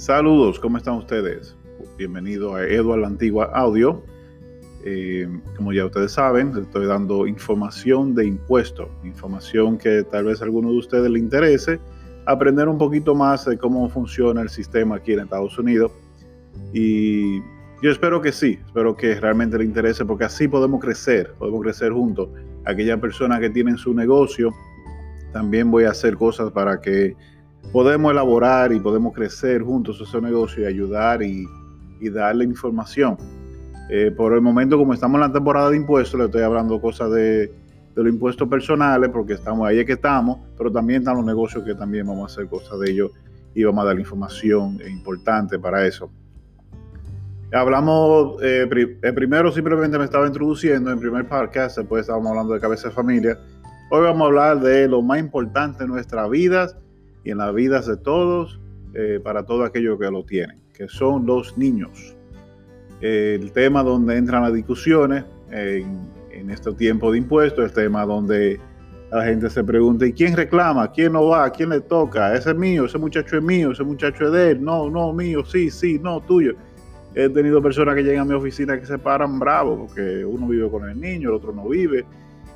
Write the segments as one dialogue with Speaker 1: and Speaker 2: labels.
Speaker 1: Saludos, ¿cómo están ustedes? Bienvenido a Eduardo Antigua Audio. Eh, como ya ustedes saben, estoy dando información de impuestos, información que tal vez a alguno de ustedes le interese, aprender un poquito más de cómo funciona el sistema aquí en Estados Unidos. Y yo espero que sí, espero que realmente le interese, porque así podemos crecer, podemos crecer juntos. Aquellas personas que tienen su negocio, también voy a hacer cosas para que podemos elaborar y podemos crecer juntos ese negocio y ayudar y, darle información. Eh, por el momento, como estamos en la temporada de impuestos, le estoy hablando cosas de, los impuestos personales, porque estamos ahí es que estamos, pero también están los negocios que también vamos a hacer cosas de ellos y vamos a dar información importante para eso. Hablamos, eh, eh, primero simplemente me estaba introduciendo, en primer podcast, después estábamos hablando de cabeza de familia. Hoy vamos a hablar de lo más importante en nuestras vidas y en las vidas de todos eh, para todo aquello que lo tienen, que son los niños. el tema donde entran las discusiones en, en este tiempo de impuestos, el tema donde la gente se pregunta, ¿y quién reclama? ¿Quién no va? ¿Quién le toca? Ese es mío, ese muchacho es mío, ese muchacho es de él, no, no, mío, sí, sí, no, tuyo. He tenido personas que llegan a mi oficina que se paran bravos porque uno vive con el niño, el otro no vive.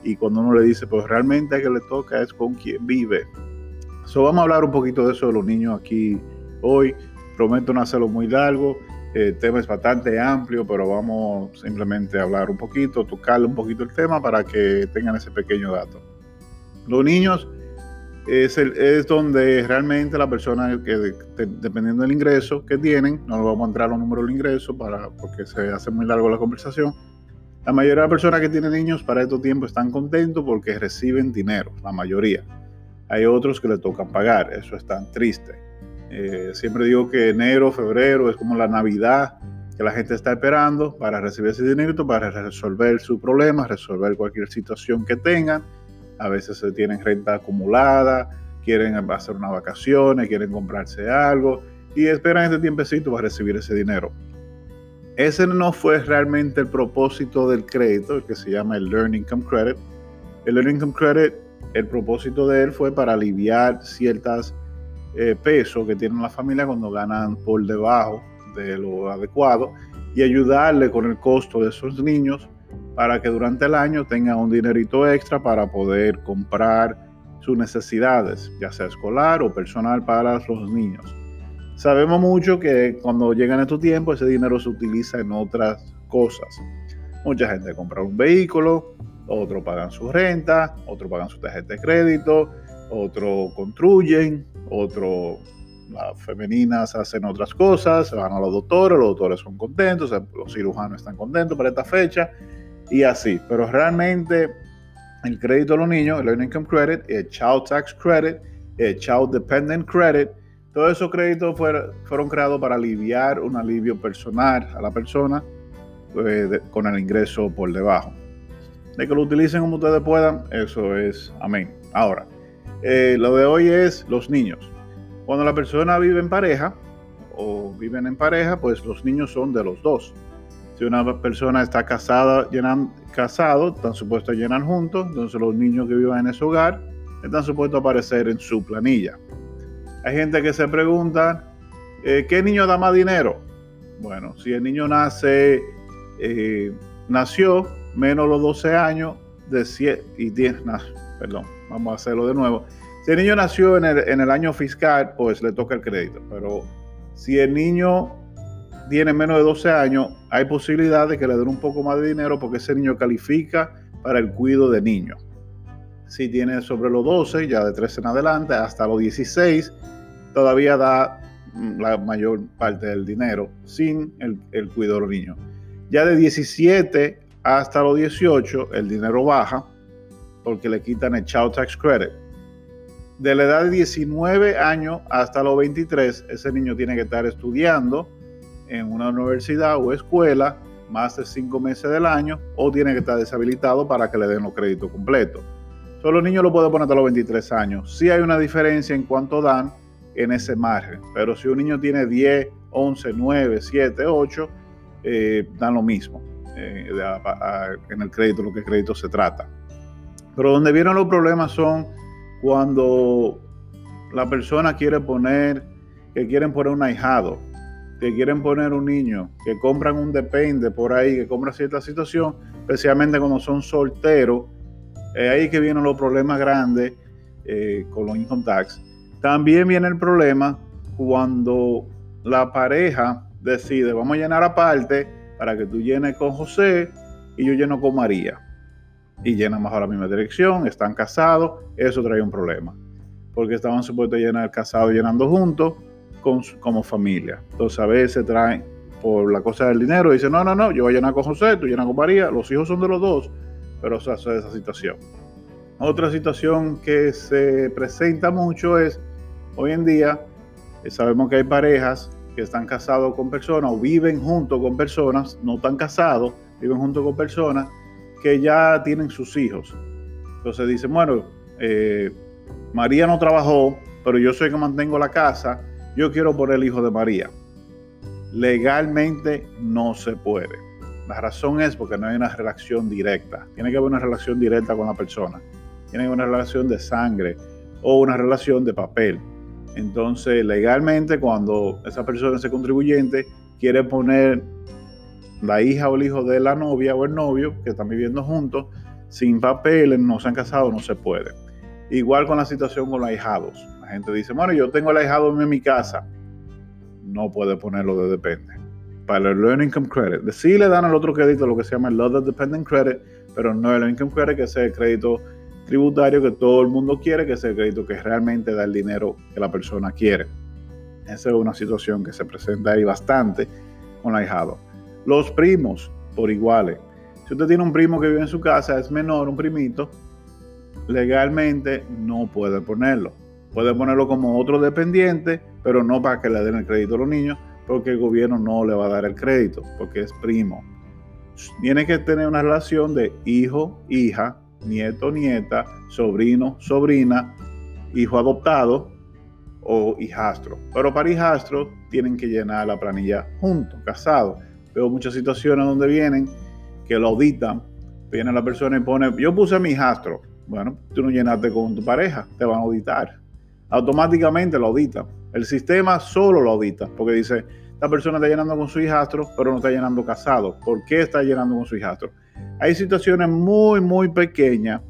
Speaker 1: Y cuando uno le dice, pues realmente a que le toca es con quien vive. So, vamos a hablar un poquito de eso de los niños aquí hoy. Prometo no hacerlo muy largo. El tema es bastante amplio, pero vamos simplemente a hablar un poquito, tocarle un poquito el tema para que tengan ese pequeño dato. Los niños es, es donde realmente la persona, que dependiendo del ingreso que tienen, no lo vamos a entrar los números del ingreso para, porque se hace muy largo la conversación. La mayoría de las personas que tienen niños para estos tiempos están contentos porque reciben dinero, la mayoría. Hay otros que le tocan pagar, eso es tan triste. Eh, siempre digo que enero, febrero es como la Navidad que la gente está esperando para recibir ese dinero, para resolver su problema, resolver cualquier situación que tengan. A veces se tienen renta acumulada, quieren hacer unas vacaciones, quieren comprarse algo y esperan ese tiempecito para recibir ese dinero. Ese no fue realmente el propósito del crédito, que se llama el Learning Income Credit. El Learning Income Credit el propósito de él fue para aliviar ciertas eh, pesos que tienen la familia cuando ganan por debajo de lo adecuado y ayudarle con el costo de esos niños para que durante el año tengan un dinerito extra para poder comprar sus necesidades, ya sea escolar o personal para los niños. Sabemos mucho que cuando llegan estos tiempos ese dinero se utiliza en otras cosas. Mucha gente compra un vehículo, otros pagan su renta, otros pagan su tarjeta de crédito, otros construyen, otros, las femeninas hacen otras cosas, se van a los doctores, los doctores son contentos, los cirujanos están contentos para esta fecha y así. Pero realmente el crédito de los niños, el Earned Income Credit, el Child Tax Credit, el Child Dependent Credit, todos esos créditos fueron, fueron creados para aliviar un alivio personal a la persona eh, con el ingreso por debajo de que lo utilicen como ustedes puedan, eso es amén. Ahora, eh, lo de hoy es los niños. Cuando la persona vive en pareja o viven en pareja, pues los niños son de los dos. Si una persona está casada, llenan, casado, están supuestos a llenar juntos, entonces los niños que vivan en ese hogar están supuestos a aparecer en su planilla. Hay gente que se pregunta, eh, ¿qué niño da más dinero? Bueno, si el niño nace, eh, nació menos los 12 años de 7 y 10, perdón, vamos a hacerlo de nuevo. Si el niño nació en el, en el año fiscal, pues le toca el crédito, pero si el niño tiene menos de 12 años, hay posibilidad de que le den un poco más de dinero porque ese niño califica para el cuidado de niño. Si tiene sobre los 12, ya de 13 en adelante, hasta los 16, todavía da la mayor parte del dinero sin el, el cuidado del niño. Ya de 17 hasta los 18 el dinero baja porque le quitan el Child Tax Credit. De la edad de 19 años hasta los 23, ese niño tiene que estar estudiando en una universidad o escuela más de 5 meses del año o tiene que estar deshabilitado para que le den los créditos completos. Solo los niños lo pueden poner hasta los 23 años. Sí hay una diferencia en cuanto dan en ese margen, pero si un niño tiene 10, 11, 9, 7, 8, dan lo mismo. Eh, en el crédito, lo que crédito se trata. Pero donde vienen los problemas son cuando la persona quiere poner que quieren poner un ahijado, que quieren poner un niño, que compran un depende por ahí, que compran cierta situación, especialmente cuando son solteros, es ahí que vienen los problemas grandes eh, con los income tax. También viene el problema cuando la pareja decide, vamos a llenar aparte para que tú llenes con José y yo lleno con María. Y llenan bajo la misma dirección, están casados, eso trae un problema. Porque estaban supuestos a llenar casados llenando juntos como familia. Entonces a veces traen por la cosa del dinero, dicen, no, no, no, yo voy a llenar con José, tú llenas con María, los hijos son de los dos, pero eso es esa situación. Otra situación que se presenta mucho es, hoy en día, eh, sabemos que hay parejas que están casados con personas o viven junto con personas, no están casados, viven junto con personas que ya tienen sus hijos. Entonces dicen, bueno, eh, María no trabajó, pero yo soy que mantengo la casa, yo quiero poner el hijo de María. Legalmente no se puede. La razón es porque no hay una relación directa. Tiene que haber una relación directa con la persona. Tiene que haber una relación de sangre o una relación de papel. Entonces, legalmente, cuando esa persona, ese contribuyente, quiere poner la hija o el hijo de la novia o el novio que están viviendo juntos, sin papeles, no se han casado, no se puede. Igual con la situación con los ahijados. La gente dice, bueno, yo tengo el ahijado en mi casa. No puede ponerlo de depende. Para el Learning Income Credit. Sí le dan al otro crédito lo que se llama el Other Dependent Credit, pero no el Income Credit, que es el crédito tributario que todo el mundo quiere, que es el crédito que realmente da el dinero que la persona quiere. Esa es una situación que se presenta ahí bastante con ahijado. Los primos, por iguales. Si usted tiene un primo que vive en su casa, es menor, un primito, legalmente no puede ponerlo. Puede ponerlo como otro dependiente, pero no para que le den el crédito a los niños, porque el gobierno no le va a dar el crédito, porque es primo. Tiene que tener una relación de hijo, hija, nieto, nieta, sobrino, sobrina, hijo adoptado o hijastro. Pero para hijastro tienen que llenar la planilla juntos, casados. Veo muchas situaciones donde vienen que lo auditan. Viene la persona y pone, yo puse mi hijastro. Bueno, tú no llenaste con tu pareja, te van a auditar. Automáticamente lo auditan. El sistema solo lo audita porque dice, esta persona está llenando con su hijastro, pero no está llenando casado. ¿Por qué está llenando con su hijastro? Hay situaciones muy, muy pequeñas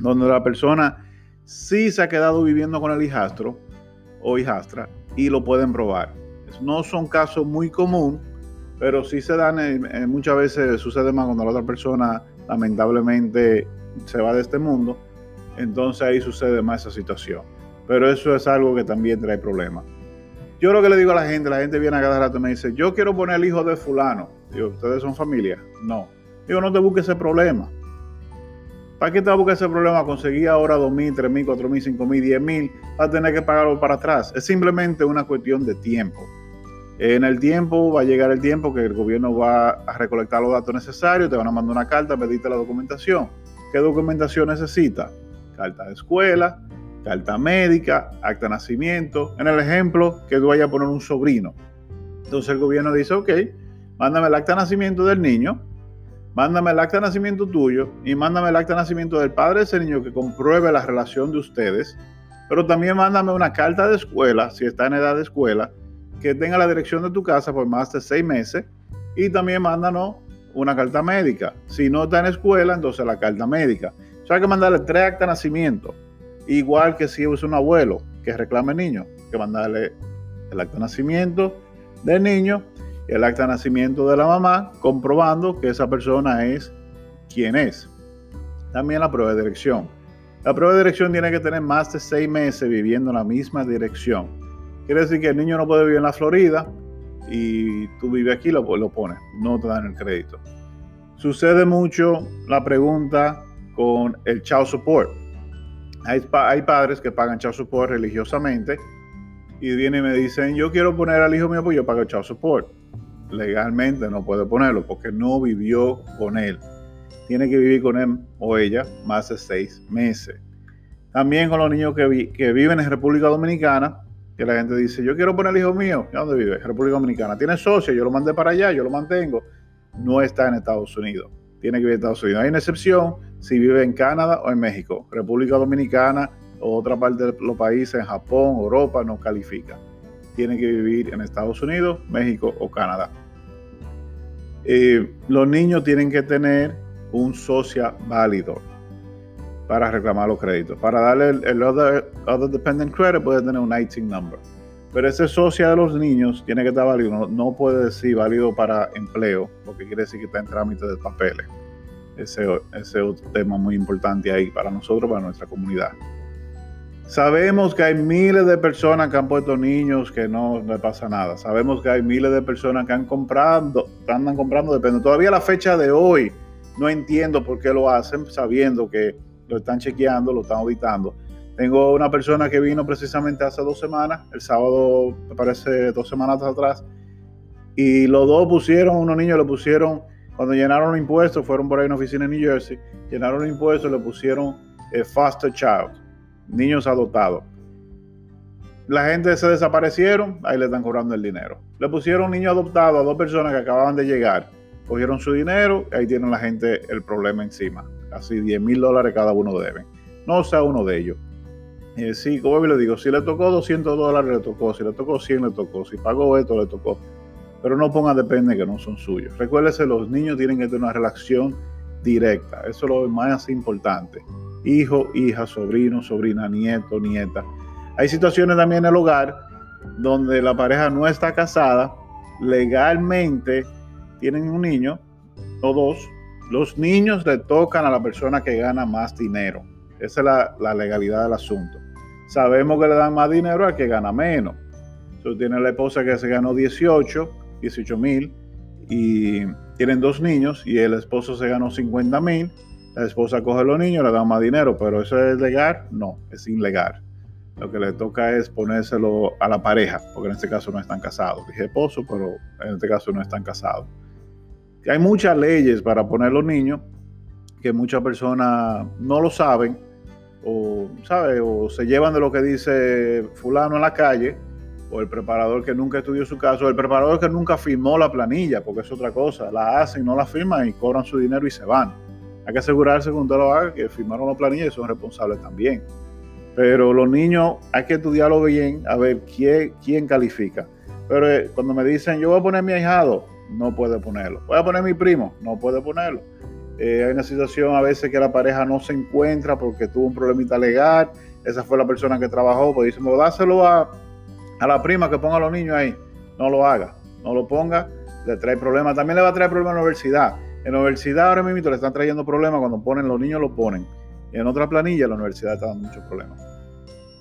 Speaker 1: donde la persona sí se ha quedado viviendo con el hijastro o hijastra y lo pueden probar. No son casos muy comunes, pero sí se dan, muchas veces sucede más cuando la otra persona lamentablemente se va de este mundo, entonces ahí sucede más esa situación. Pero eso es algo que también trae problemas. Yo lo que le digo a la gente, la gente viene a cada rato y me dice, yo quiero poner el hijo de fulano. Digo, ¿ustedes son familia? No. Digo, no te busques ese problema. ¿Para qué te vas a buscar ese problema? Conseguir ahora 2.000, 3.000, 4.000, 5.000, 10.000, vas a tener que pagarlo para atrás. Es simplemente una cuestión de tiempo. En el tiempo va a llegar el tiempo que el gobierno va a recolectar los datos necesarios, te van a mandar una carta, pedirte la documentación. ¿Qué documentación necesita? Carta de escuela, carta médica, acta de nacimiento. En el ejemplo, que tú vayas a poner un sobrino. Entonces el gobierno dice, ok, mándame el acta de nacimiento del niño, mándame el acta de nacimiento tuyo y mándame el acta de nacimiento del padre de ese niño que compruebe la relación de ustedes, pero también mándame una carta de escuela, si está en edad de escuela, que tenga la dirección de tu casa por más de seis meses y también mándanos una carta médica. Si no está en escuela, entonces la carta médica. O sea, hay que mandarle tres actas de nacimiento, igual que si es un abuelo que reclame niño, que mandarle el acta de nacimiento del niño el acta de nacimiento de la mamá, comprobando que esa persona es quien es. También la prueba de dirección. La prueba de dirección tiene que tener más de seis meses viviendo en la misma dirección. Quiere decir que el niño no puede vivir en la Florida y tú vives aquí, lo, lo pones, no te dan el crédito. Sucede mucho la pregunta con el child support. Hay, hay padres que pagan child support religiosamente y vienen y me dicen, yo quiero poner al hijo mío, pues yo pago el child support legalmente no puede ponerlo porque no vivió con él. Tiene que vivir con él o ella más de seis meses. También con los niños que, viven en República Dominicana, que la gente dice, yo quiero poner el hijo mío. ¿Dónde vive? República Dominicana. Tiene socio, yo lo mandé para allá, yo lo mantengo. No está en Estados Unidos. Tiene que vivir en Estados Unidos. Hay una excepción si vive en Canadá o en México. República Dominicana o otra parte de los países, en Japón, Europa, no califica. Tiene que vivir en Estados Unidos, México o Canadá. Eh, los niños tienen que tener un social válido para reclamar los créditos. Para darle el, other, dependent credit puede tener un ITIN number. Pero ese social de los niños tiene que estar válido. No, puede decir válido para empleo, porque quiere decir que está en trámite de papeles. Ese es otro tema muy importante ahí para nosotros, para nuestra comunidad. Sabemos que hay miles de personas que han puesto niños que no le pasa nada. Sabemos que hay miles de personas que han comprado, andan comprando, depende. Todavía la fecha de hoy no entiendo por qué lo hacen, sabiendo que lo están chequeando, lo están auditando. Tengo una persona que vino precisamente hace dos semanas, el sábado, me parece dos semanas atrás, y los dos pusieron, unos niños le pusieron, cuando llenaron los impuestos, fueron por ahí en una oficina en New Jersey, llenaron los impuestos, le pusieron eh, Foster Child niños adoptados. La gente se desaparecieron, ahí le están cobrando el dinero. Le pusieron niño adoptado a dos personas que acababan de llegar, cogieron su dinero, ahí tienen la gente el problema encima. Casi 10 mil dólares cada uno deben. No sea uno de ellos. Eh, sí, como le digo, si le tocó 200 dólares, le tocó. Si le tocó 100, le tocó. Si pagó esto, le tocó. Pero no pongan depende que no son suyos. Recuérdese, los niños tienen que tener una relación directa. Eso es lo más importante hijo, hija, sobrino, sobrina, nieto, nieta. Hay situaciones también en el hogar donde la pareja no está casada, legalmente tienen un niño o dos, los niños le tocan a la persona que gana más dinero. Esa es la, legalidad del asunto. Sabemos que le dan más dinero al que gana menos. Entonces tiene la esposa que se ganó 18, 18 mil y tienen dos niños y el esposo se ganó 50 mil la esposa coge los niños, le da más dinero, pero eso es legal, no, es ilegal. Lo que le toca es ponérselo a la pareja, porque en este caso no están casados. Dije esposo, pero en este caso no están casados. hay muchas leyes para poner los niños que muchas personas no lo saben o, ¿sabe? o se llevan de lo que dice fulano en la calle o el preparador que nunca estudió su caso, el preparador que nunca firmó la planilla, porque es otra cosa, la hacen, no la firman y cobran su dinero y se van. Hay que asegurarse que usted lo haga, que firmaron la planilla y son responsables también. Pero los niños hay que estudiarlo bien, a ver quién, quién califica. Pero eh, cuando me dicen, yo voy a poner mi ahijado, no puede ponerlo. Voy a poner mi primo, no puede ponerlo. Eh, hay una situación a veces que la pareja no se encuentra porque tuvo un problemita legal. Esa fue la persona que trabajó. Pues dicen, dáselo a, a la prima que ponga a los niños ahí. No lo haga, no lo ponga, le trae problemas. También le va a traer problemas a la universidad. En la universidad ahora mismo le están trayendo problemas cuando ponen, los niños lo ponen. En otra planilla la universidad está dando muchos problemas.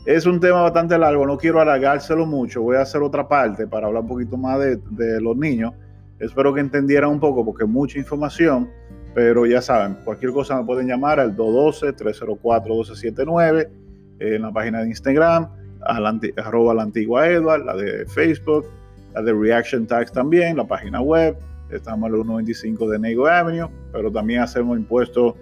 Speaker 1: Es un tema bastante largo, no quiero alargárselo mucho, voy a hacer otra parte para hablar un poquito más de, los niños. Espero que entendieran un poco porque mucha información, pero ya saben, cualquier cosa me pueden llamar al 212-304-1279 en la página de Instagram, a la, arroba la antigua Edward, la de Facebook, la de Reaction Tags también, la página web, estamos en el 125 de Nego Avenue, pero también hacemos impuestos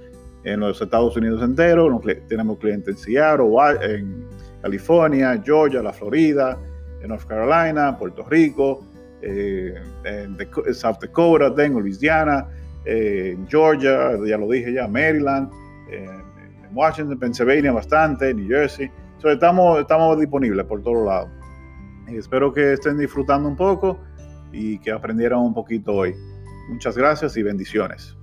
Speaker 1: en los Estados Unidos enteros. Tenemos clientes en Seattle, en California, Georgia, la Florida, en North Carolina, Puerto Rico, eh, en South Dakota, tengo Louisiana, eh, Georgia, ya lo dije ya, Maryland, Washington, Pennsylvania bastante, New Jersey. estamos, estamos disponibles por todos lados. Espero que estén disfrutando un poco y que aprendieran un poquito hoy. Muchas gracias y bendiciones.